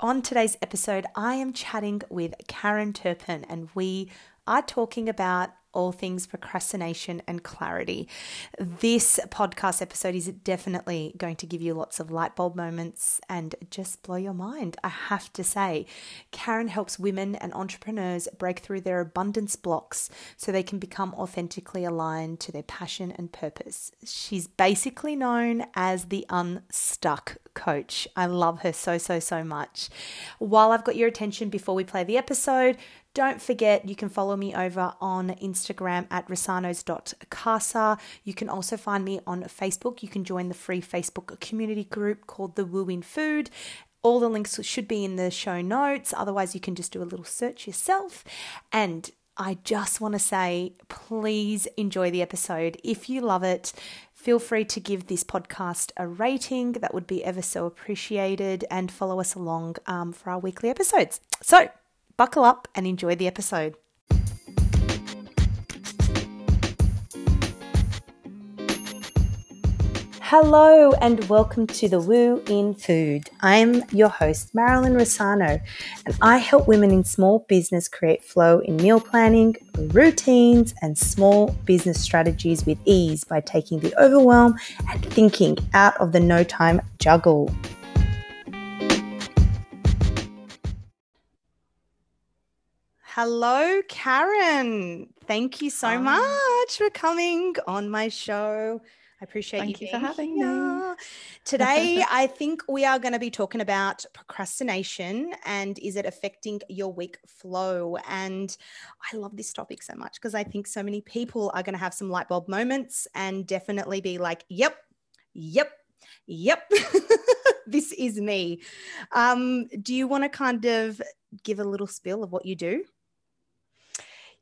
On today's episode, I am chatting with Karen Turpin, and we are talking about all things procrastination and clarity. This podcast episode is definitely going to give you lots of light bulb moments and just blow your mind. I have to say, Karen helps women and entrepreneurs break through their abundance blocks so they can become authentically aligned to their passion and purpose. She's basically known as the unstuck coach. I love her so, so, so much. While I've got your attention before we play the episode, don't forget, you can follow me over on Instagram at rosanos.casa. You can also find me on Facebook. You can join the free Facebook community group called The Woo in Food. All the links should be in the show notes. Otherwise, you can just do a little search yourself. And I just want to say, please enjoy the episode. If you love it, feel free to give this podcast a rating. That would be ever so appreciated. And follow us along um, for our weekly episodes. So, buckle up and enjoy the episode. Hello and welcome to the Woo in Food. I'm your host, Marilyn Rosano, and I help women in small business create flow in meal planning, routines, and small business strategies with ease by taking the overwhelm and thinking out of the no time juggle. Hello, Karen. Thank you so much for coming on my show. I appreciate Thank you, you for having here. me. Today, I think we are going to be talking about procrastination and is it affecting your week flow? And I love this topic so much because I think so many people are going to have some light bulb moments and definitely be like, yep, yep, yep, this is me. Um, do you want to kind of give a little spill of what you do?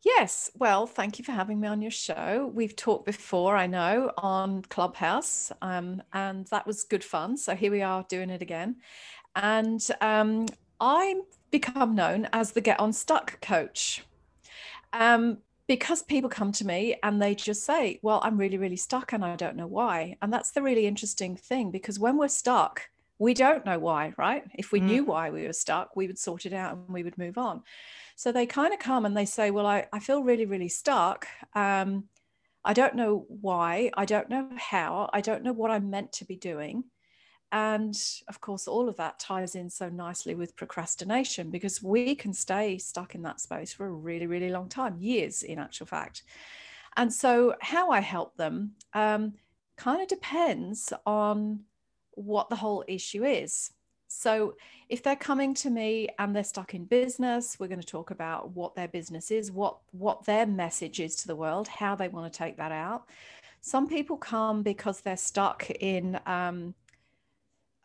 Yes, well, thank you for having me on your show. We've talked before, I know, on Clubhouse, um, and that was good fun. So here we are doing it again. And um, I'm become known as the Get Unstuck coach. Um, because people come to me and they just say, Well, I'm really, really stuck and I don't know why. And that's the really interesting thing because when we're stuck, we don't know why, right? If we mm. knew why we were stuck, we would sort it out and we would move on. So they kind of come and they say, Well, I, I feel really, really stuck. Um, I don't know why. I don't know how. I don't know what I'm meant to be doing. And of course, all of that ties in so nicely with procrastination because we can stay stuck in that space for a really, really long time, years in actual fact. And so, how I help them um, kind of depends on what the whole issue is. So, if they're coming to me and they're stuck in business, we're going to talk about what their business is, what what their message is to the world, how they want to take that out. Some people come because they're stuck in, um,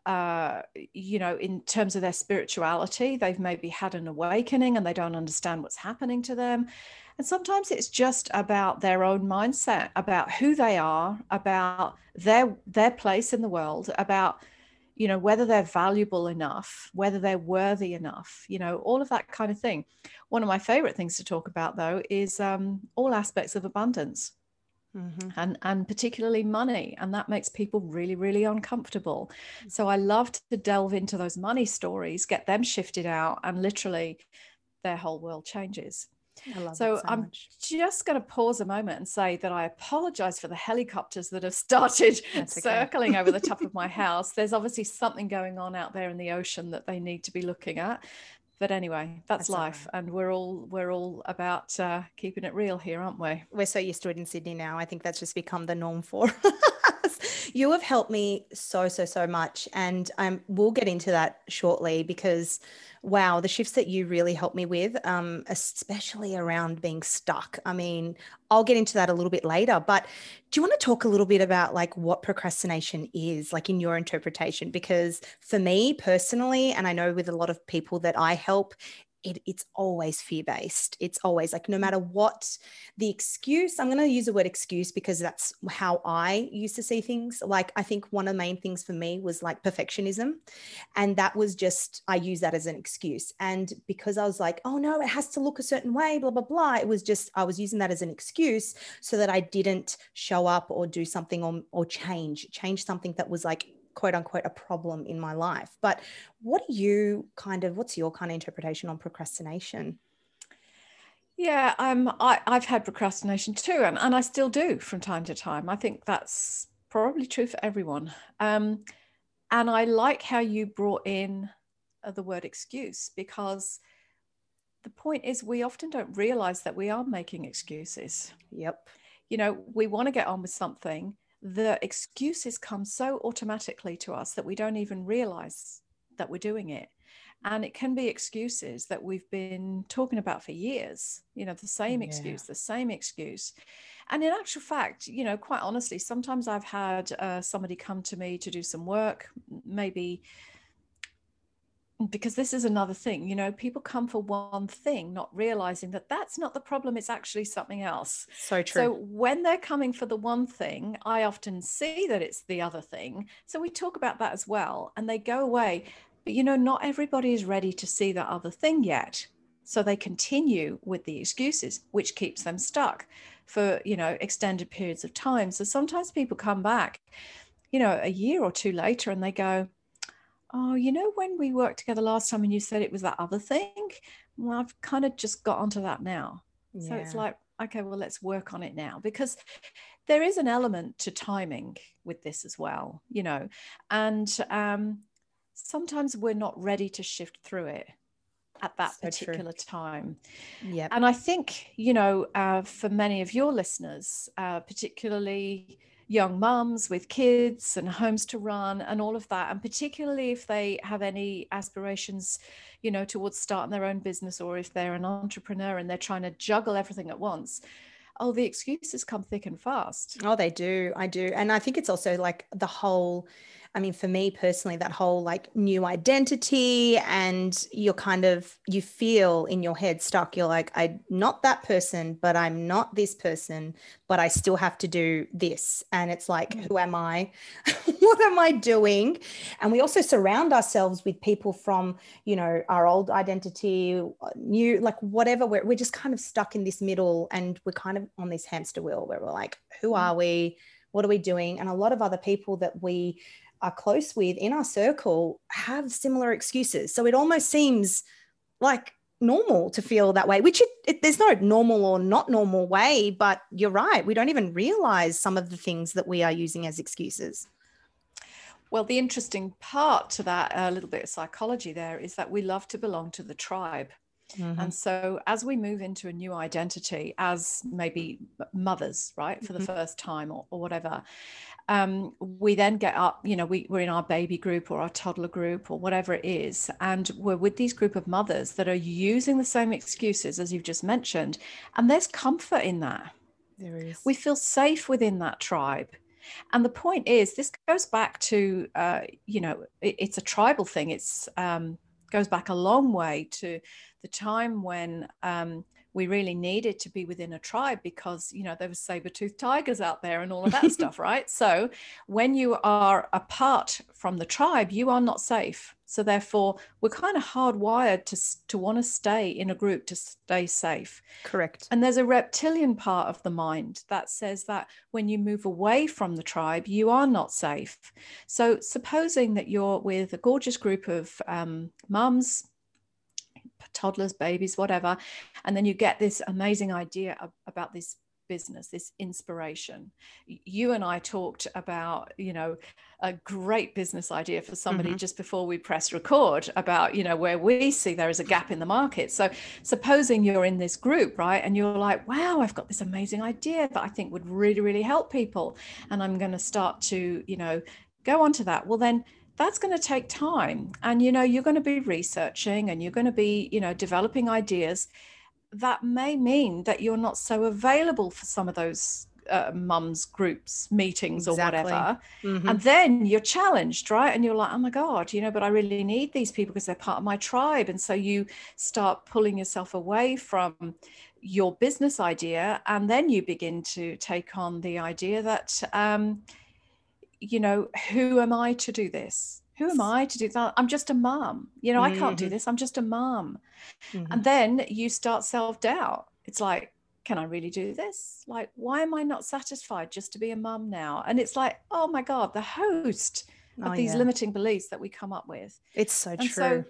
uh, you know, in terms of their spirituality. They've maybe had an awakening and they don't understand what's happening to them. And sometimes it's just about their own mindset, about who they are, about their their place in the world, about you know whether they're valuable enough whether they're worthy enough you know all of that kind of thing. One of my favorite things to talk about though is um, all aspects of abundance. Mm-hmm. and and particularly money and that makes people really really uncomfortable. So i love to delve into those money stories get them shifted out and literally their whole world changes so, so I'm much. just going to pause a moment and say that I apologize for the helicopters that have started circling over the top of my house. There's obviously something going on out there in the ocean that they need to be looking at. But anyway, that's, that's life, right. and we're all we're all about uh, keeping it real here, aren't we? We're so used to it in Sydney now. I think that's just become the norm for. You have helped me so so so much, and um, we'll get into that shortly because wow, the shifts that you really helped me with, um, especially around being stuck. I mean, I'll get into that a little bit later, but do you want to talk a little bit about like what procrastination is, like in your interpretation? Because for me personally, and I know with a lot of people that I help, it, it's always fear based. It's always like no mm. matter what the excuse, I'm going to use the word excuse because that's how I used to see things. Like, I think one of the main things for me was like perfectionism. And that was just, I use that as an excuse. And because I was like, oh no, it has to look a certain way, blah, blah, blah, it was just, I was using that as an excuse so that I didn't show up or do something or, or change, change something that was like quote unquote a problem in my life. But what do you kind of what's your kind of interpretation on procrastination? Yeah, um, I, I've had procrastination too, and, and I still do from time to time. I think that's probably true for everyone. Um, and I like how you brought in uh, the word excuse because the point is we often don't realize that we are making excuses. Yep. You know, we want to get on with something. The excuses come so automatically to us that we don't even realize that we're doing it. And it can be excuses that we've been talking about for years, you know, the same yeah. excuse, the same excuse. And in actual fact, you know, quite honestly, sometimes I've had uh, somebody come to me to do some work, maybe because this is another thing you know people come for one thing not realizing that that's not the problem it's actually something else. So true. So when they're coming for the one thing i often see that it's the other thing. So we talk about that as well and they go away. But you know not everybody is ready to see that other thing yet. So they continue with the excuses which keeps them stuck for you know extended periods of time. So sometimes people come back you know a year or two later and they go oh, you know, when we worked together last time and you said it was that other thing, well, I've kind of just got onto that now. Yeah. So it's like, okay, well, let's work on it now because there is an element to timing with this as well, you know, and um, sometimes we're not ready to shift through it at that so particular true. time. Yeah. And I think, you know, uh, for many of your listeners, uh, particularly young mums with kids and homes to run and all of that. And particularly if they have any aspirations you know towards starting their own business or if they're an entrepreneur and they're trying to juggle everything at once oh the excuses come thick and fast. Oh they do. I do. And i think it's also like the whole I mean, for me personally, that whole like new identity and you're kind of, you feel in your head stuck. You're like, I'm not that person, but I'm not this person, but I still have to do this. And it's like, mm. who am I? what am I doing? And we also surround ourselves with people from, you know, our old identity, new, like whatever. We're, we're just kind of stuck in this middle and we're kind of on this hamster wheel where we're like, who mm. are we? What are we doing? And a lot of other people that we are close with in our circle have similar excuses. So it almost seems like normal to feel that way, which it, it, there's no normal or not normal way, but you're right. We don't even realize some of the things that we are using as excuses. Well, the interesting part to that, a little bit of psychology there, is that we love to belong to the tribe. Mm-hmm. And so, as we move into a new identity, as maybe mothers, right, for the mm-hmm. first time or, or whatever, um, we then get up, you know, we, we're in our baby group or our toddler group or whatever it is. And we're with these group of mothers that are using the same excuses as you've just mentioned. And there's comfort in that. There is. We feel safe within that tribe. And the point is, this goes back to, uh, you know, it, it's a tribal thing. It's um, goes back a long way to the time when um, we really needed to be within a tribe because you know there were saber-toothed tigers out there and all of that stuff right? So when you are apart from the tribe you are not safe. So therefore we're kind of hardwired to to want to stay in a group to stay safe. Correct. And there's a reptilian part of the mind that says that when you move away from the tribe you are not safe. So supposing that you're with a gorgeous group of um, mums toddlers, babies, whatever. And then you get this amazing idea about this business, this inspiration. You and I talked about, you know, a great business idea for somebody mm-hmm. just before we press record about, you know, where we see there is a gap in the market. So supposing you're in this group, right? And you're like, wow, I've got this amazing idea that I think would really, really help people. And I'm going to start to, you know, go on to that. Well, then that's going to take time and you know you're going to be researching and you're going to be you know developing ideas that may mean that you're not so available for some of those uh, mums groups meetings or exactly. whatever mm-hmm. and then you're challenged right and you're like oh my god you know but i really need these people because they're part of my tribe and so you start pulling yourself away from your business idea and then you begin to take on the idea that um, you know, who am I to do this? Who am I to do that? I'm just a mom. You know, mm-hmm. I can't do mm-hmm. this. I'm just a mom. Mm-hmm. And then you start self doubt. It's like, can I really do this? Like, why am I not satisfied just to be a mum now? And it's like, oh my God, the host of oh, these yeah. limiting beliefs that we come up with. It's so and true. So,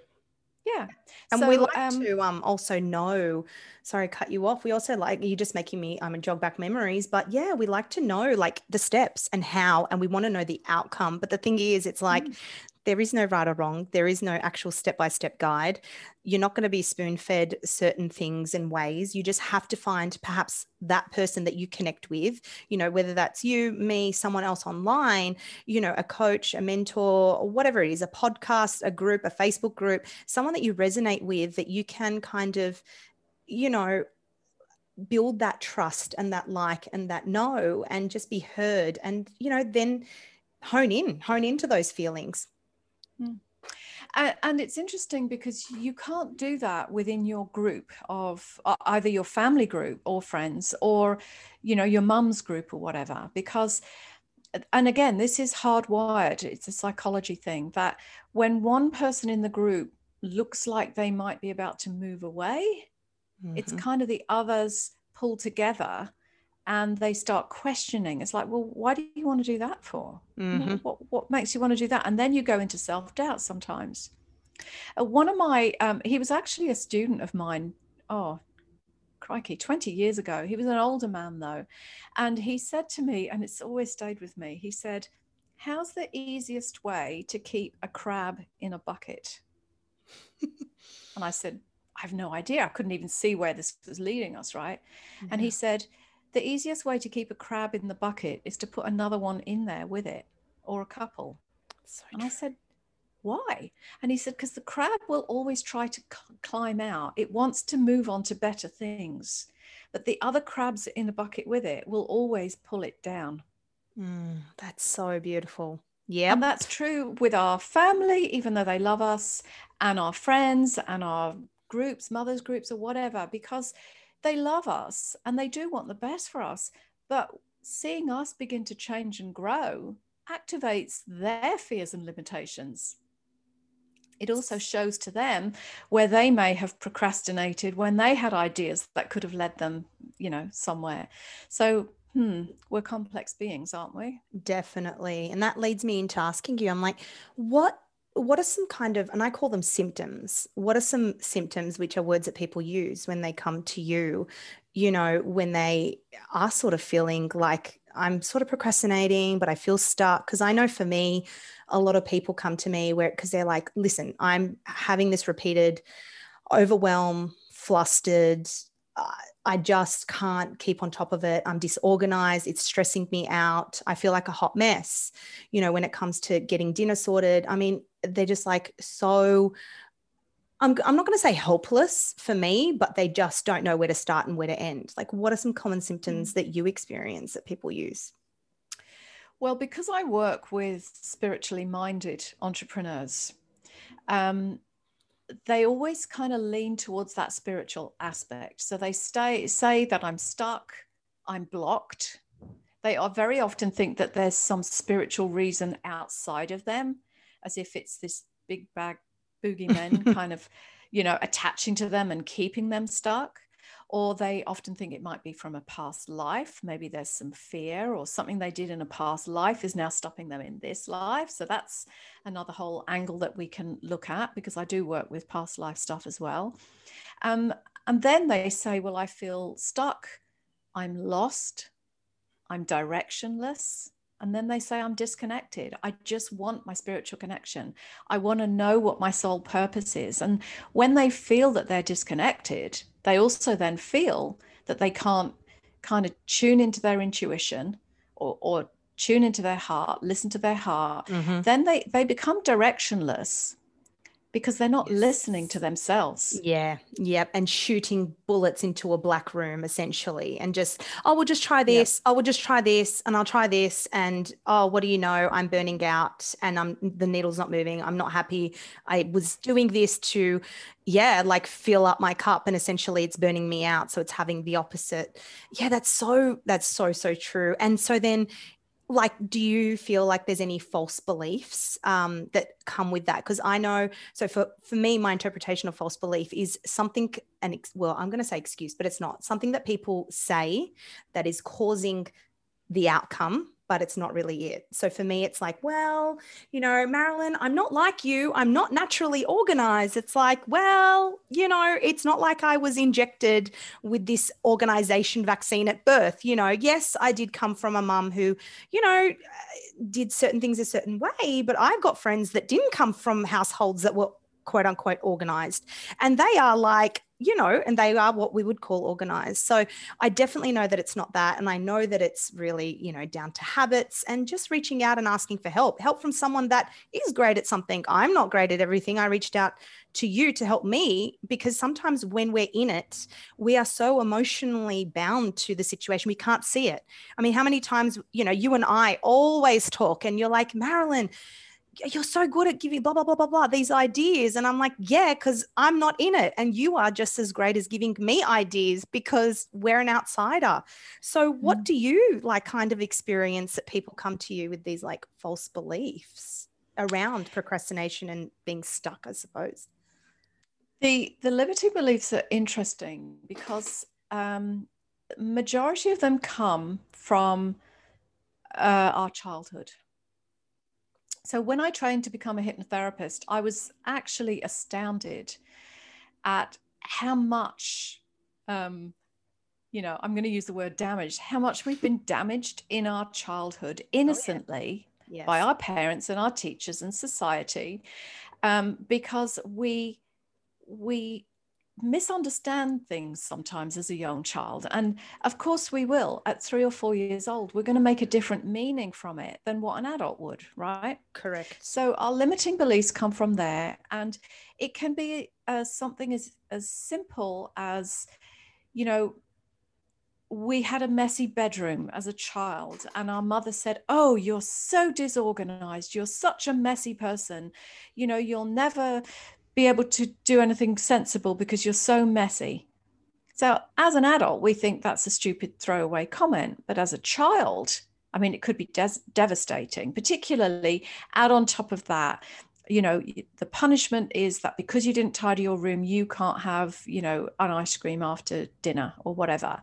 yeah. And so, we like um, to um also know sorry cut you off we also like you're just making me i'm um, jog back memories but yeah we like to know like the steps and how and we want to know the outcome but the thing is it's like mm there is no right or wrong. There is no actual step by step guide. You're not going to be spoon fed certain things and ways. You just have to find perhaps that person that you connect with, you know, whether that's you, me, someone else online, you know, a coach, a mentor, or whatever it is, a podcast, a group, a Facebook group, someone that you resonate with that you can kind of, you know, build that trust and that like and that know and just be heard and you know then hone in hone into those feelings Mm. And, it's interesting because you can't do that within your group of either your family group or friends or, you know, your mum's group or whatever. Because, and again, this is hardwired, it's a psychology thing that when one person in the group looks like they might be about to move away, mm-hmm. it's kind of the others pull together and they start questioning. It's like well why do you want to do that for? Mm-hmm. what, what makes you want to do that? And then you go into self-doubt sometimes. Uh, one of my um, he was actually a student of mine oh crikey 20 years ago. He was an older man though. And he said to me and it's always stayed with me he said how's the easiest way to keep a crab in a bucket? And i said i have no idea. I couldn't even see where this was leading us right? And he said the easiest way to keep a crab in the bucket is to put another one in there with it or a couple. So and I said, why? And he said, because the crab will always try to c- climb out. It wants to move on to better things. But the other crabs in the bucket with it will always pull it down. Mm, that's so beautiful. Yeah. And that's true with our family, even though they love us, and our friends and our groups, mothers' groups, or whatever, because they love us and they do want the best for us. But seeing us begin to change and grow activates their fears and limitations. It also shows to them where they may have procrastinated when they had ideas that could have led them, you know, somewhere. So, hmm, we're complex beings, aren't we? Definitely. And that leads me into asking you, I'm like, what what are some kind of and i call them symptoms what are some symptoms which are words that people use when they come to you you know when they are sort of feeling like i'm sort of procrastinating but i feel stuck because i know for me a lot of people come to me where because they're like listen i'm having this repeated overwhelm flustered uh, I just can't keep on top of it. I'm disorganized. It's stressing me out. I feel like a hot mess, you know, when it comes to getting dinner sorted. I mean, they're just like so. I'm, I'm not going to say helpless for me, but they just don't know where to start and where to end. Like, what are some common symptoms mm. that you experience that people use? Well, because I work with spiritually minded entrepreneurs, um, they always kind of lean towards that spiritual aspect. So they stay say that I'm stuck, I'm blocked. They are very often think that there's some spiritual reason outside of them, as if it's this big bag boogeyman kind of, you know, attaching to them and keeping them stuck or they often think it might be from a past life. Maybe there's some fear or something they did in a past life is now stopping them in this life. So that's another whole angle that we can look at because I do work with past life stuff as well. Um, and then they say, Well, I feel stuck, I'm lost, I'm directionless. And then they say, I'm disconnected. I just want my spiritual connection. I want to know what my soul purpose is. And when they feel that they're disconnected, they also then feel that they can't kind of tune into their intuition or, or tune into their heart, listen to their heart. Mm-hmm. Then they, they become directionless because they're not yes. listening to themselves. Yeah. Yep. And shooting bullets into a black room essentially and just, oh, we'll just try this. Yep. Oh, we'll just try this and I'll try this. And oh, what do you know? I'm burning out and I'm the needle's not moving. I'm not happy. I was doing this to, yeah, like fill up my cup and essentially it's burning me out. So it's having the opposite. Yeah, that's so, that's so, so true. And so then like do you feel like there's any false beliefs um, that come with that? Because i know so for for me my interpretation of false belief is something and well i'm going to say excuse but it's not something that people say that is causing the outcome but it's not really it. So for me, it's like, well, you know, Marilyn, I'm not like you. I'm not naturally organized. It's like, well, you know, it's not like I was injected with this organization vaccine at birth. You know, yes, I did come from a mum who, you know, did certain things a certain way, but I've got friends that didn't come from households that were quote unquote organized. And they are like, you know, and they are what we would call organized. So I definitely know that it's not that. And I know that it's really, you know, down to habits and just reaching out and asking for help, help from someone that is great at something. I'm not great at everything. I reached out to you to help me because sometimes when we're in it, we are so emotionally bound to the situation, we can't see it. I mean, how many times, you know, you and I always talk and you're like, Marilyn, you're so good at giving blah blah blah blah blah these ideas. And i'm like yeah because i'm not in it and you are just as great as giving me ideas because we're an outsider. So what mm. do you like kind of experience that people come to you with these like false beliefs around procrastination and being stuck i suppose? The the limiting beliefs are interesting because um majority of them come from uh, our childhood so when I trained to become a hypnotherapist, I was actually astounded at how much, um, you know, I'm going to use the word damaged, how much we've been damaged in our childhood innocently oh, yeah. yes. by our parents and our teachers and society, um, because we we misunderstand things sometimes as a young child. And of course, we will at three or four years old. We're going to make a different meaning from it than what an adult would, right? Correct. So our limiting beliefs come from there. And it can be uh, something as, as simple as, you know, we had a messy bedroom as a child, and our mother said, Oh, you're so disorganized. You're such a messy person. You know, you'll never be able to do anything sensible because you're so messy. So, as an adult, we think that's a stupid throwaway comment. But as a child, I mean, it could be des- devastating, particularly add on top of that. You know, the punishment is that because you didn't tidy your room, you can't have, you know, an ice cream after dinner or whatever.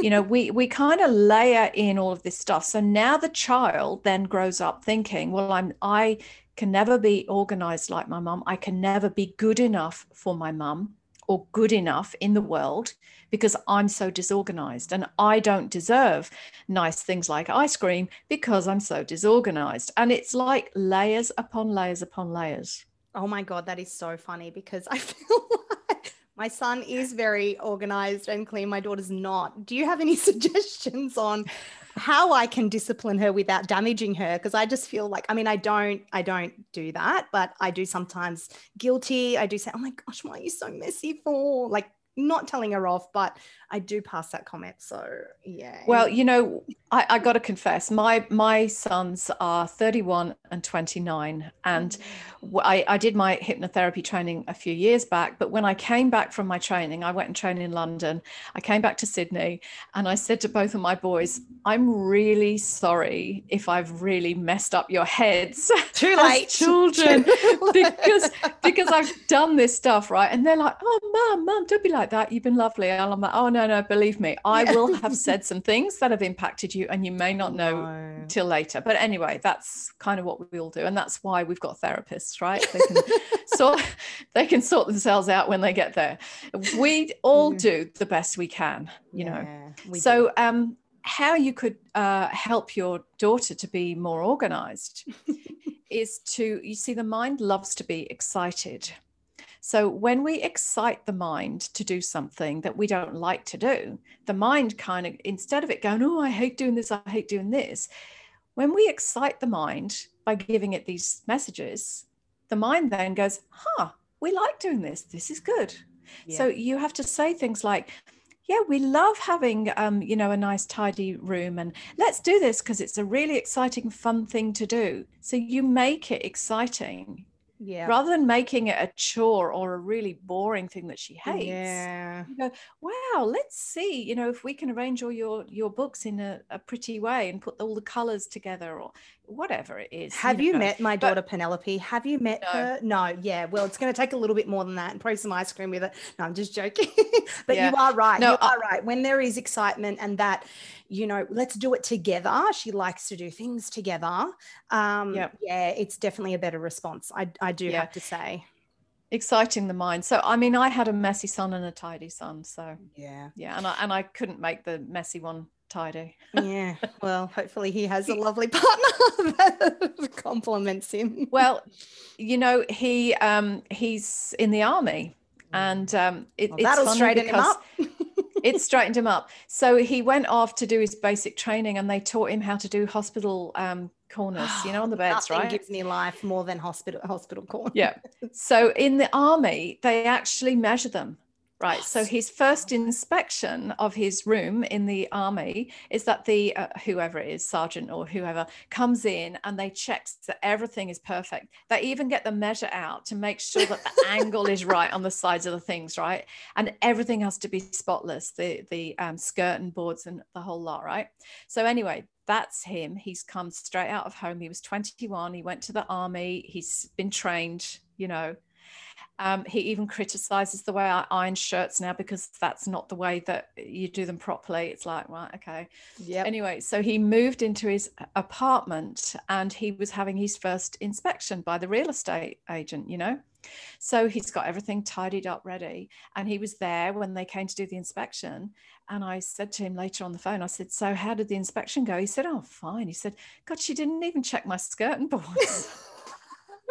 you know, we we kind of layer in all of this stuff. So now the child then grows up thinking, well, I'm I can never be organized like my mum. I can never be good enough for my mum or good enough in the world because I'm so disorganized and I don't deserve nice things like ice cream because I'm so disorganized. And it's like layers upon layers upon layers. Oh my God, that is so funny because I feel like my son is very organized and clean. My daughter's not. Do you have any suggestions on how I can discipline her without damaging her because I just feel like I mean I don't I don't do that but I do sometimes guilty. I do say oh my gosh why are you so messy for? Like not telling her off, but I do pass that comment. So yeah. Well, you know, I, I got to confess, my my sons are 31 and 29, and mm-hmm. I, I did my hypnotherapy training a few years back. But when I came back from my training, I went and trained in London. I came back to Sydney, and I said to both of my boys, "I'm really sorry if I've really messed up your heads, too late, children, because because I've done this stuff right." And they're like, "Oh, mom, mom, don't be like." Like that. You've been lovely. And I'm like, oh, no, no, believe me, I yeah. will have said some things that have impacted you and you may not know no. till later. But anyway, that's kind of what we all do. And that's why we've got therapists, right? They can sort they can sort themselves out when they get there. We all do the best we can, you yeah, know. So do. um how you could uh, help your daughter to be more organized is to you see the mind loves to be excited so when we excite the mind to do something that we don't like to do, the mind kind of, instead of it going, oh, I hate doing this, I hate doing this, when we excite the mind by giving it these messages, the mind then goes, huh, we like doing this. This is good. Yeah. So you have to say things like, yeah, we love having, um, you know, a nice tidy room, and let's do this because it's a really exciting, fun thing to do. So you make it exciting yeah. Rather than making it a chore or a really boring thing that she hates yeah. you go wow let's see you know if we can arrange all your your books in a, a pretty way and put all the colors together or whatever it is. Have you, know. met my But- daughter Penelope? Have you met No. her? No. Yeah. Well, it's going to take a little bit more than that and probably some ice cream with it. No, I'm just joking. but Yeah. you are right. No, you I- are right. When there is excitement and that, you know, let's do it together. She likes to do things together. Um, Yep. Yeah, it's definitely a better response. I, I do Yeah. have to say. Exciting the mind. So I mean, I had a messy son and a tidy son. So Yeah. yeah, and I and I couldn't make the messy one tidy. Yeah. Well, hopefully he has a lovely partner that compliments him. Well, you know, he um he's in the army and um it, Well, that'll straighten him up. it straightened him up. So he went off to do his basic training and they taught him how to do hospital um corners, you know, on the beds, Nothing right? gives me life more than hospital hospital corner. Yeah. So in the army, they actually measure them. Right. So his first inspection of his room in the army is that the uh, whoever it is, sergeant or whoever, comes in and they check that everything is perfect. They even get the measure out to make sure that the angle is right on the sides of the things, right? And everything has to be spotless, the the um, and boards and the whole lot, right? So anyway, that's him. He's come straight out of home. He was 21. He went to the army. He's been trained, you know. Um, he even criticizes the way I iron shirts now because that's not the way that you do them properly. It's like, right, okay. Yeah. Anyway, so he moved into his apartment and he was having his first inspection by the real estate agent, you know. So he's got everything tidied up ready. And he was there when they came to do the inspection. And I said to him later on the phone, I said, So how did the inspection go? He said, Oh, fine. He said, God, she didn't even check my skirt and boards.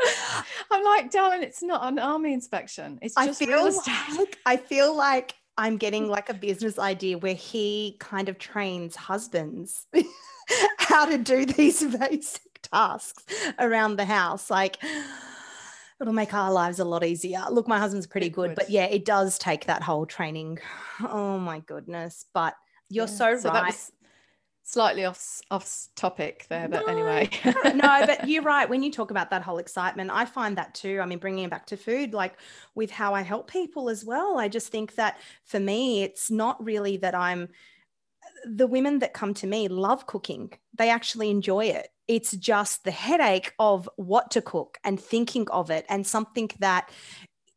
I'm like, darling, it's not an army inspection. It's just I feel real estate. like I feel like I'm getting like a business idea where he kind of trains husbands how to do these basic tasks around the house. Like it'll make our lives a lot easier. Look, my husband's pretty It good, but yeah, it does take that whole training. Oh my goodness. But you're Yeah, so, that right. was slightly off off topic there, but No, anyway. no, but you're right. When you talk about that whole excitement, I find that too. I mean, bringing it back to food, like with how I help people as well. I just think that for me, it's not really that I'm the women that come to me love cooking, they actually enjoy it. It's just the headache of what to cook and thinking of it and something that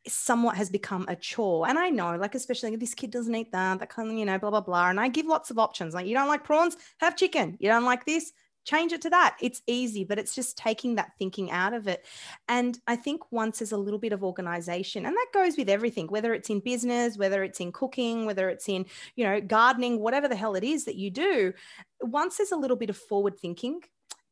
somewhat has become a chore. And I know, like, especially this kid doesn't eat that, that kind of, you know, blah, blah, blah. And I give lots of options. Like, you don't like prawns, have chicken. You don't like this, change it to that. It's easy, but it's just taking that thinking out of it. And I think once there's a little bit of organization, and that goes with everything, whether it's in business, whether it's in cooking, whether it's in, you know, gardening, whatever the hell it is that you do, once there's a little bit of forward thinking,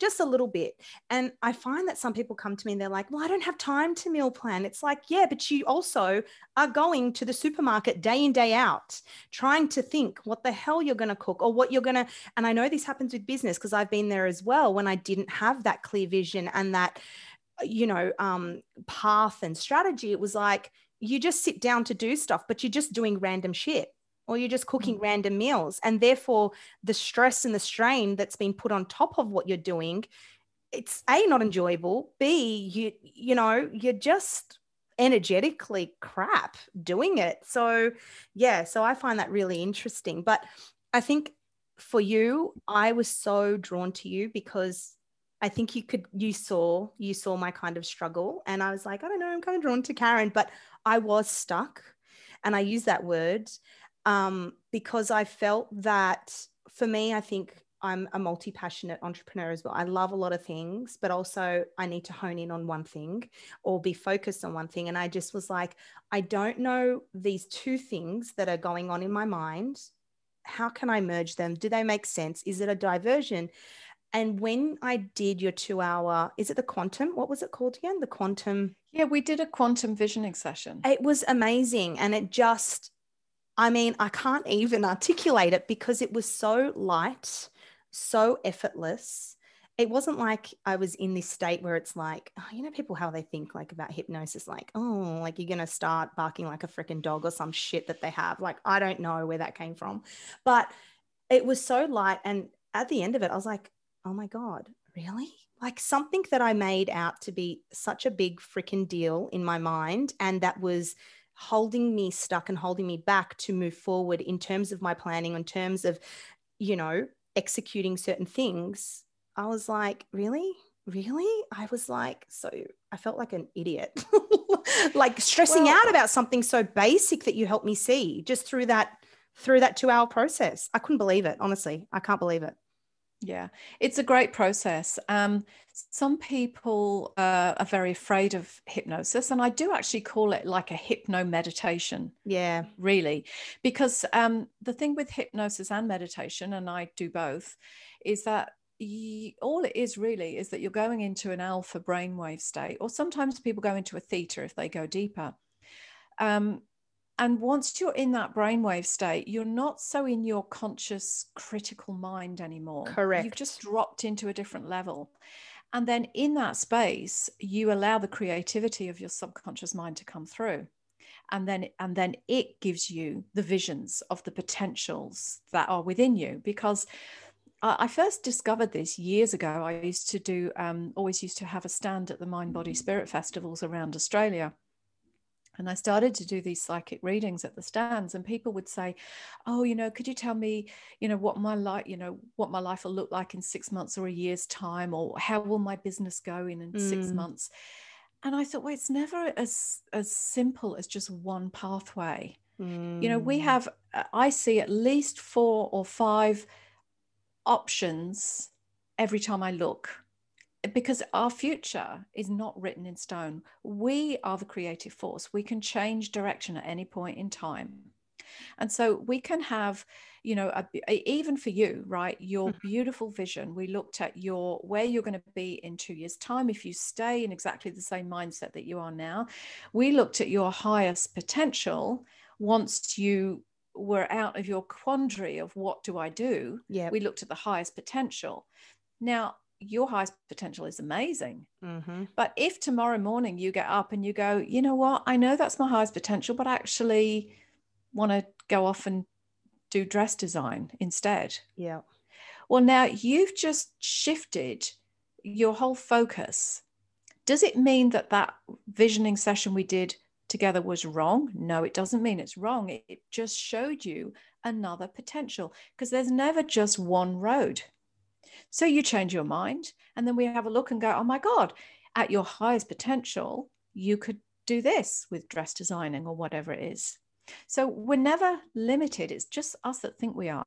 just a little bit. And I find that some people come to me and they're like, well, I don't have time to meal plan. It's like, yeah, but you also are going to the supermarket day in, day out, trying to think what the hell you're going to cook or what you're going to. And I know this happens with business because I've been there as well when I didn't have that clear vision and that, you know, um, path and strategy. It was like, you just sit down to do stuff, but you're just doing random shit or you're just cooking mm. random meals. And therefore, the stress and the strain that's been put on top of what you're doing, it's A, not enjoyable. B, you, you know, you're just energetically crap doing it. So, yeah, so I find that really interesting. But I think for you, I was so drawn to you because I think you could, you saw, you saw my kind of struggle. And I was like, I don't know, I'm kind of drawn to Karen, but I was stuck. And I use that word um, because I felt that for me, I think I'm a multi passionate entrepreneur as well. I love a lot of things, but also I need to hone in on one thing or be focused on one thing. And I just was like, I don't know these two things that are going on in my mind. How can I merge them? Do they make sense? Is it a diversion? And when I did your two hour, is it the quantum? What was it called again? The quantum. yeah, we did a quantum visioning session. It was amazing. And it just, I mean, I can't even articulate it because it was so light, so effortless. It wasn't like I was in this state where it's like, oh, you know, people how they think like about hypnosis, like, oh, like you're gonna start barking like a freaking dog or some shit that they have. Like, I don't know where that came from. But it was so light. And at the end of it, I was like, oh my God, really? Like something that I made out to be such a big freaking deal in my mind. And that was holding me stuck and holding me back to move forward in terms of my planning, in terms of, you know, executing certain things I was like, really? Really? I was like, so I felt like an idiot, like stressing well, out about something so basic that you helped me see just through that through that two hour process. I couldn't believe it. Honestly, I can't believe it. Yeah, it's a great process. Um, some people uh, are very afraid of hypnosis, and I do actually call it like a hypno meditation. Yeah, really, because um, the thing with hypnosis and meditation, and I do both, is that all it is really is that you're going into an alpha brainwave state, or sometimes people go into a theta if they go deeper. Um, and once you're in that brainwave state, you're not so in your conscious critical mind anymore. Correct. You've just dropped into a different level. And then in that space, you allow the creativity of your subconscious mind to come through. And then, and then it gives you the visions of the potentials that are within you. Because I first discovered this years ago. I used to do, um, always used to have a stand at the Mind Body Spirit festivals around Australia and I started to do these psychic readings at the stands, and people would say, "Oh, you know, could you tell me, you know, what my life, you know, what my life will look like in six months or a year's time, or how will my business go in in mm. six months?" And I thought, well, it's never as as simple as just one pathway. Mm. You know, we mm. have, uh, I see at least four or five options every time I look because our future is not written in stone. We are the creative force. We can change direction at any point in time. And so we can have, you know, a, even for you, right? Your mm-hmm. beautiful vision. We looked at your where you're going to be in two years' time if you stay in exactly the same mindset that you are now. We looked at your highest potential once you were out of your quandary of what do I do? Yeah. We looked at the highest potential. Now, your highest potential is amazing. Mm-hmm. But if tomorrow morning you get up and you go, you know what, I know that's my highest potential, but I actually want to go off and do dress design instead. Yeah. Well, now you've just shifted your whole focus. Does it mean that that visioning session we did together was wrong? No, it doesn't mean it's wrong. It, it just showed you another potential because there's never just one road. So you change your mind, and then we have a look and go, oh my God, at your highest potential, you could do this with dress designing or whatever it is. So we're never limited. It's just us that think we are.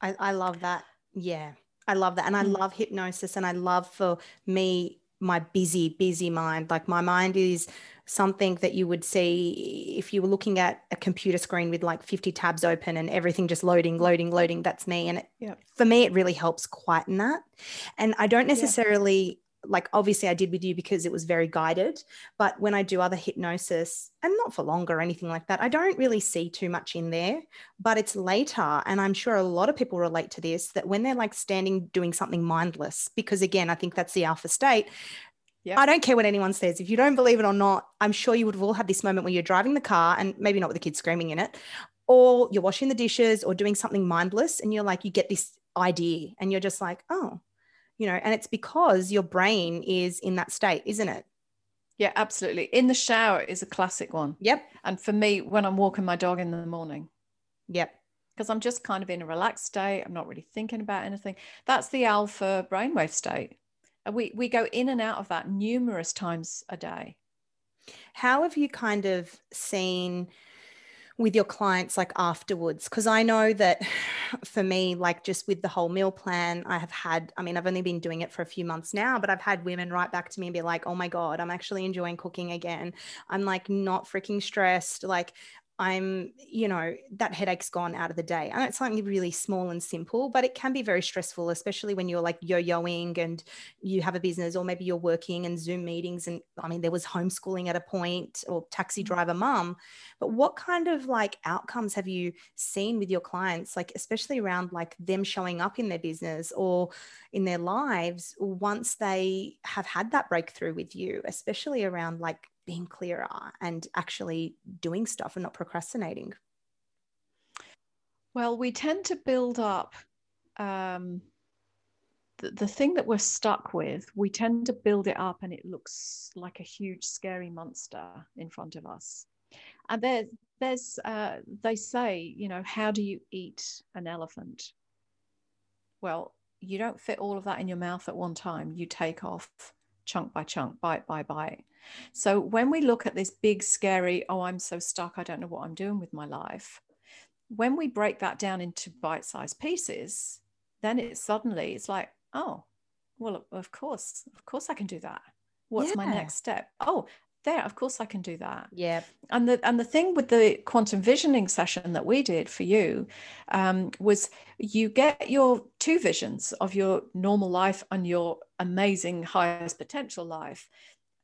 I, I love that. Yeah. I love that. And I mm. love hypnosis. And I love for me, my busy, busy mind. Like my mind is something that you would see if you were looking at a computer screen with like 50 tabs open and everything just loading, loading, loading. That's me. And it, yeah. for me, it really helps quieten that. And I don't necessarily like obviously I did with you because it was very guided, but when I do other hypnosis and not for longer or anything like that, I don't really see too much in there, but it's later and I'm sure a lot of people relate to this that when they're like standing doing something mindless because again, I think that's the alpha state, Yep. I don't care what anyone says. If you don't believe it or not, I'm sure you would have all had this moment where you're driving the car and maybe not with the kids screaming in it, or you're washing the dishes or doing something mindless and you're like, you get this idea and you're just like, oh, you know, and it's because your brain is in that state, isn't it? Yeah, absolutely. In the shower is a classic one. Yep. And for me, when I'm walking my dog in the morning. Yep. Because I'm just kind of in a relaxed state. I'm not really thinking about anything. That's the alpha brainwave state we we go in and out of that numerous times a day how have you kind of seen with your clients like afterwards? Because i know that for me like just with the whole meal plan i have had i mean i've only been doing it for a few months now but i've had women write back to me and be like oh my god i'm actually enjoying cooking again. I'm like not freaking stressed. Like I'm, you know, that headache's gone out of the day. And it's something really small and simple, but it can be very stressful, especially when you're like yo yoing and you have a business, or maybe you're working and Zoom meetings. And I mean, there was homeschooling at a point or taxi mm. driver mum. But what kind of like outcomes have you seen with your clients, like especially around like them showing up in their business or in their lives once they have had that breakthrough with you, especially around like being clearer and actually doing stuff and not procrastinating? Well, we tend to build up um, the, the thing that we're stuck with, we tend to build it up and it looks like a huge, scary monster in front of us. And there, there's, uh, they say, you know, how do you eat an elephant? Well, you don't fit all of that in your mouth at one time. You take off chunk by chunk, bite by bite. So when we look at this big, scary, oh, I'm so stuck, I don't know what I'm doing with my life. When we break that down into bite-sized pieces, then it suddenly it's like, oh, well, of course, of course I can do that. What's yeah. my next step? Oh, there of course i can do that yeah and the and the thing with the quantum visioning session that we did for you um, was you get your two visions of your normal life and your amazing highest potential life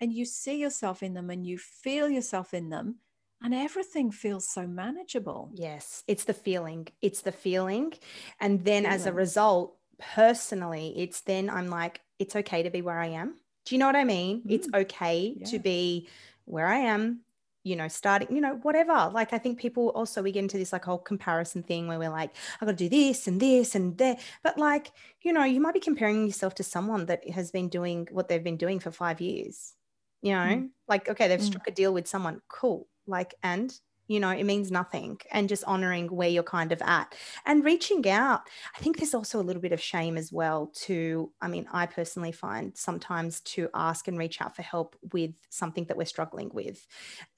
and you see yourself in them and you feel yourself in them and everything feels so manageable yes it's the feeling it's the feeling and then feeling. as a result personally it's then i'm like it's okay to be where i am do you know what I mean? Mm. It's okay yeah. to be where I am, you know, starting, you know, whatever. Like, I think people also, we get into this like whole comparison thing where we're like, I've got to do this and this and that. But like, you know, you might be comparing yourself to someone that has been doing what they've been doing for five years. You know, mm. like, okay, they've mm. struck a deal with someone. Cool. Like, and you know it means nothing and just honoring where you're kind of at and reaching out i think there's also a little bit of shame as well to i mean i personally find sometimes to ask and reach out for help with something that we're struggling with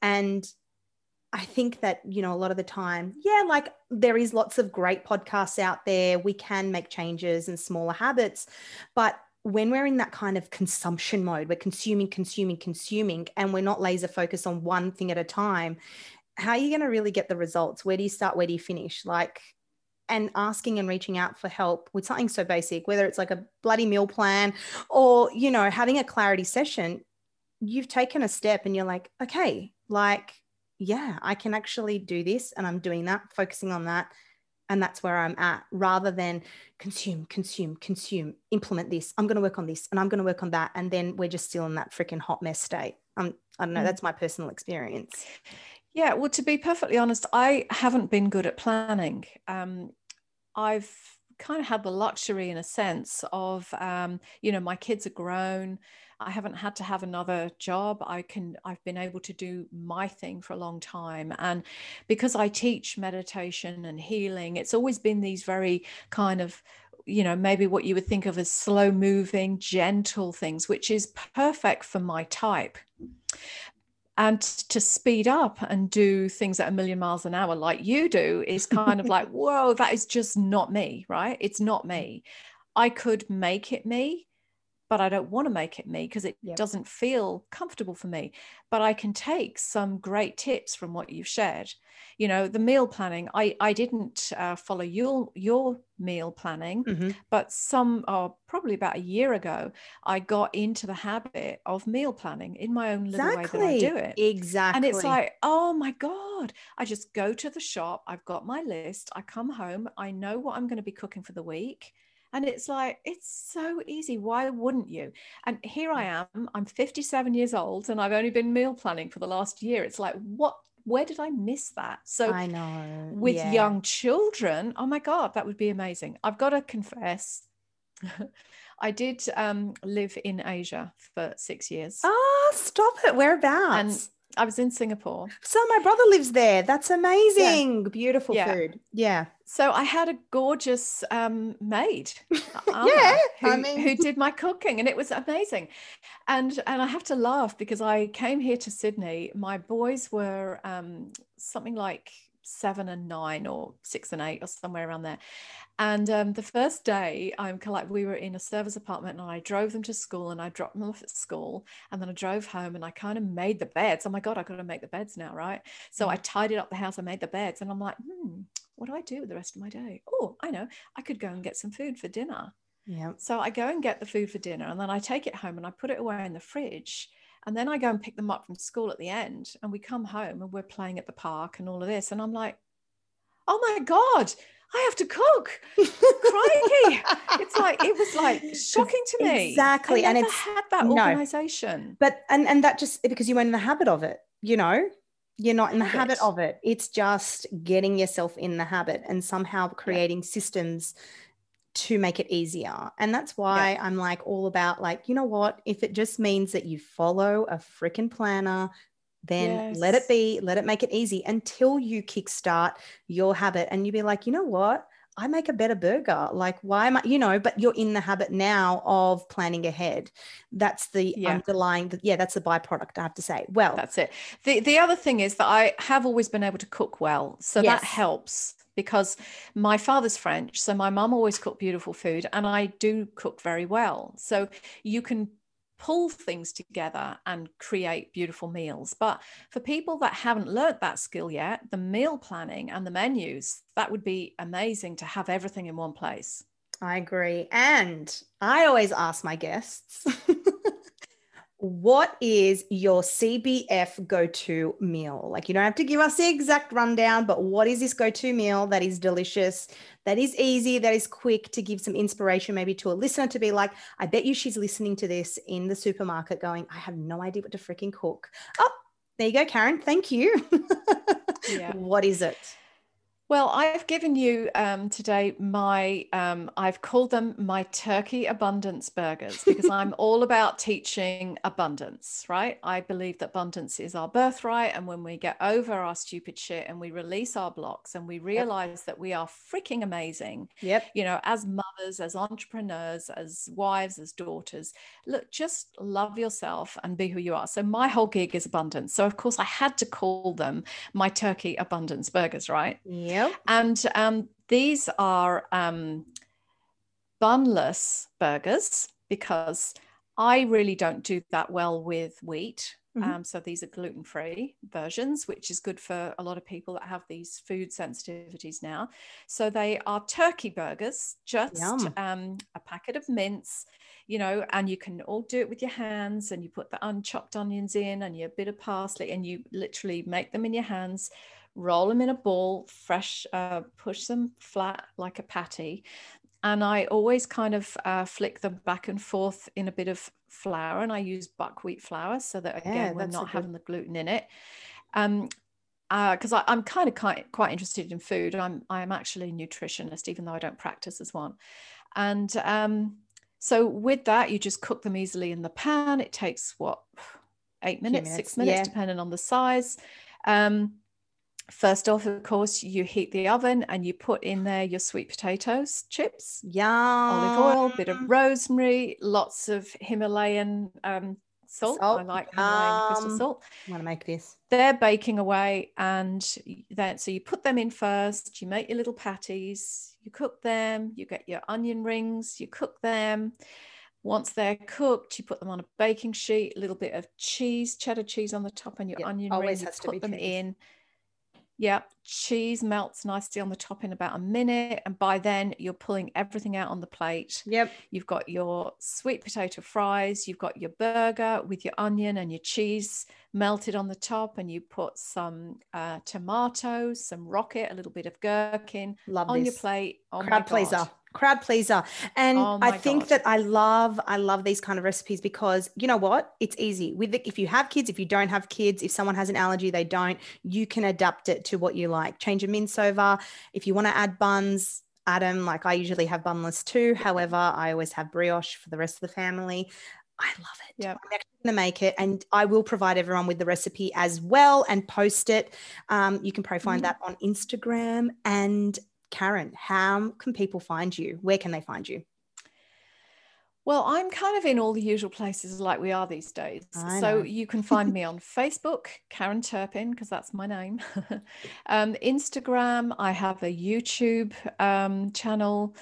and I think that, you know, a lot of the time, yeah, like there is lots of great podcasts out there. We can make changes and smaller habits. But when we're in that kind of consumption mode, we're consuming, consuming, consuming, and we're not laser focused on one thing at a time, how are you going to really get the results? Where do you start? Where do you finish? Like, and asking and reaching out for help with something so basic, whether it's like a bloody meal plan or, you know, having a clarity session, you've taken a step and you're like, okay, like, yeah, I can actually do this and I'm doing that, focusing on that. And that's where I'm at rather than consume, consume, consume, implement this. I'm going to work on this and I'm going to work on that. And then we're just still in that freaking hot mess state. Um, I don't know. Mm. That's my personal experience. Yeah, well, to be perfectly honest, I haven't been good at planning. Um, I've kind of had the luxury, in a sense, of um, you know my kids are grown. I haven't had to have another job. I can I've been able to do my thing for a long time, and because I teach meditation and healing, it's always been these very kind of you know maybe what you would think of as slow moving gentle things which is perfect for my type and to speed up and do things at a million miles an hour like you do is kind of like whoa that is just not me right? It's not me. I could make it me but I don't want to make it me because it yep. doesn't feel comfortable for me. But I can take some great tips from what you've shared. You know, the meal planning. I I didn't uh, follow your your meal planning, mm-hmm. but some, oh, probably about a year ago, I got into the habit of meal planning in my own little exactly. way that I do it. Exactly. And it's like, oh my god, I just go to the shop. I've got my list. I come home. I know what I'm going to be cooking for the week. And it's like, it's so easy. Why wouldn't you? And here I am, I'm 57 years old and I've only been meal planning for the last year. It's like, what? Where did I miss that? So I know with yeah. young children, oh my God, that would be amazing. I've got to confess, I did um, live in Asia for six years. Oh, stop it. Whereabouts? I was in Singapore. So my brother lives there. That's amazing. Yeah. Beautiful yeah. food. Yeah. So I had a gorgeous um, maid, yeah, who, I mean, who did my cooking, and it was amazing. And and I have to laugh because I came here to Sydney. My boys were um, something like seven and nine, or six and eight, or somewhere around there. And um, the first day, I'm like, we were in a service apartment, and I drove them to school, and I dropped them off at school, and then I drove home, and I kind of made the beds. Oh my god, I got to make the beds now, right? So mm. I tidied up the house, I made the beds, and I'm like, hmm, what do I do with the rest of my day? Oh, I know, I could go and get some food for dinner. Yeah. So I go and get the food for dinner, and then I take it home and I put it away in the fridge. And then I go and pick them up from school at the end, and we come home and we're playing at the park and all of this. And I'm like, oh my God, I have to cook. Crikey. it's like it was like shocking to me. Exactly. and it's had that organization. No. But and and that just because you weren't in the habit of it, you know, you're not in the habit of it. It's just getting yourself in the habit and somehow creating yeah. systems to make it easier. And that's why yeah. I'm like all about like, you know what? If it just means that you follow a freaking planner, then yes. let it be, let it make it easy until you kickstart your habit and you be like, you know what? I make a better burger. Like, why am I, you know, but you're in the habit now of planning ahead. That's the yeah. underlying, yeah, that's the byproduct, I have to say. Well, that's it. The, the other thing is that I have always been able to cook well. So yes. that helps because my father's French. So my mum always cooked beautiful food and I do cook very well. So you can pull things together and create beautiful meals. But for people that haven't learnt that skill yet, the meal planning and the menus, that would be amazing to have everything in one place. I agree. And I always ask my guests what is your CBF go to meal? Like, you don't have to give us the exact rundown, but what is this go to meal that is delicious, that is easy, that is quick to give some inspiration maybe to a listener to be like, I bet you she's listening to this in the supermarket going, I have no idea what to freaking cook. Oh, there you go, Karen. Thank you. yeah. What is it? Well, I've given you um, today my, um, I've called them my turkey abundance burgers because I'm all about teaching abundance, right? I believe that abundance is our birthright. And when we get over our stupid shit and we release our blocks and we realize yep. that we are freaking amazing, yep. you know, as mothers, as entrepreneurs, as wives, as daughters, look, just love yourself and be who you are. So my whole gig is abundance. So, of course, I had to call them my turkey abundance burgers, right? Yeah. Yep. And um, these are um, bunless burgers because I really don't do that well with wheat. Mm-hmm. Um, so these are gluten free versions, which is good for a lot of people that have these food sensitivities now. So they are turkey burgers, just um, a packet of mince, you know, and you can all do it with your hands and you put the unchopped onions in and your bit of parsley and you literally make them in your hands roll them in a ball, fresh, uh, push them flat like a patty. And I always kind of uh, flick them back and forth in a bit of flour. And I use buckwheat flour so that, again, yeah, we're not good... having the gluten in it. Um, because uh, I'm kind of quite, quite interested in food. I'm I'm actually a nutritionist, even though I don't practice as one. And um, so with that, you just cook them easily in the pan. It takes what eight minutes, minutes. six minutes, yeah. depending on the size. Um, First off, of course, you heat the oven and you put in there your sweet potatoes, chips, Yum. olive oil, bit of rosemary, lots of Himalayan um, salt. salt. I like Himalayan crystal salt. I want to make this. They're baking away, and then so you put them in first. You make your little patties. You cook them. You get your onion rings. You cook them. Once they're cooked, you put them on a baking sheet. A little bit of cheese, cheddar cheese on the top, and your yep. onion Always rings. You put them cheese. in yeah, cheese melts nicely on the top in about a minute. And by then, you're pulling everything out on the plate. Yep. You've got your sweet potato fries, you've got your burger with your onion and your cheese melted on the top, and you put some uh, tomatoes, some rocket, a little bit of gherkin Love on this. your plate. Oh Crowd pleaser crowd pleaser and oh i think God. that i love i love these kind of recipes because you know what it's easy with the, if you have kids if you don't have kids if someone has an allergy they don't you can adapt it to what you like change a mince over if you want to add buns add them like i usually have bunless too however i always have brioche for the rest of the family I love it. Yeah. I'm actually going to make it and I will provide everyone with the recipe as well and post it. Um, you can probably find mm-hmm. that on Instagram and Karen, how can people find you? Where can they find you? Well, I'm kind of in all the usual places like we are these days. So you can find me on Facebook, Karen Turpin, because that's my name. um, Instagram, I have a YouTube um, channel.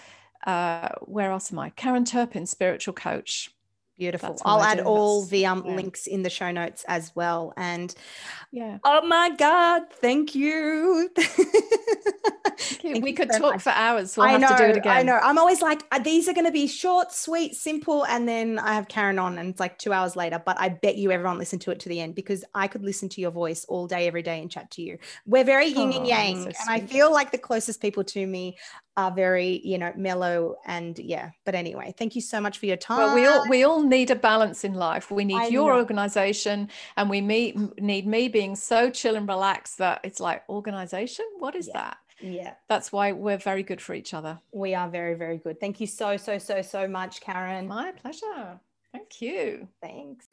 Uh, where else am I? Karen Turpin, spiritual coach. Beautiful. I'll add all the um, yeah. links in the show notes as well. And yeah. Oh my God. Thank you. thank we you could so talk much. for hours. We'll I know, to do it again. I know. I'm always like, uh, these are going to be short, sweet, simple. And then I have Karen on and it's like two hours later. But I bet you everyone listened to it to the end because I could listen to your voice all day, every day and chat to you. We're very yin oh, and yang. So and I feel like the closest people to me are very, you know, mellow and yeah. But anyway, thank you so much for your time. Well, we all we all need a balance in life. We need I your know. organization and we meet, need me being so chill and relaxed that it's like organization. What is yeah. that? Yeah. That's why we're very good for each other. We are very, very good. Thank you so, so, so, so much, Karen. My pleasure. Thank you. Thanks.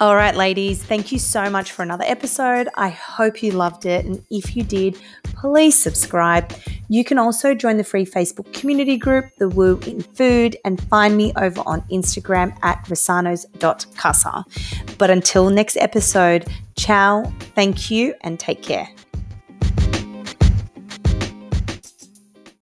All right, ladies, thank you so much for another episode. I hope you loved it. And if you did, please subscribe. You can also join the free Facebook community group, The Woo in Food, and find me over on Instagram at rosanos.casa. But until next episode, ciao, thank you, and take care.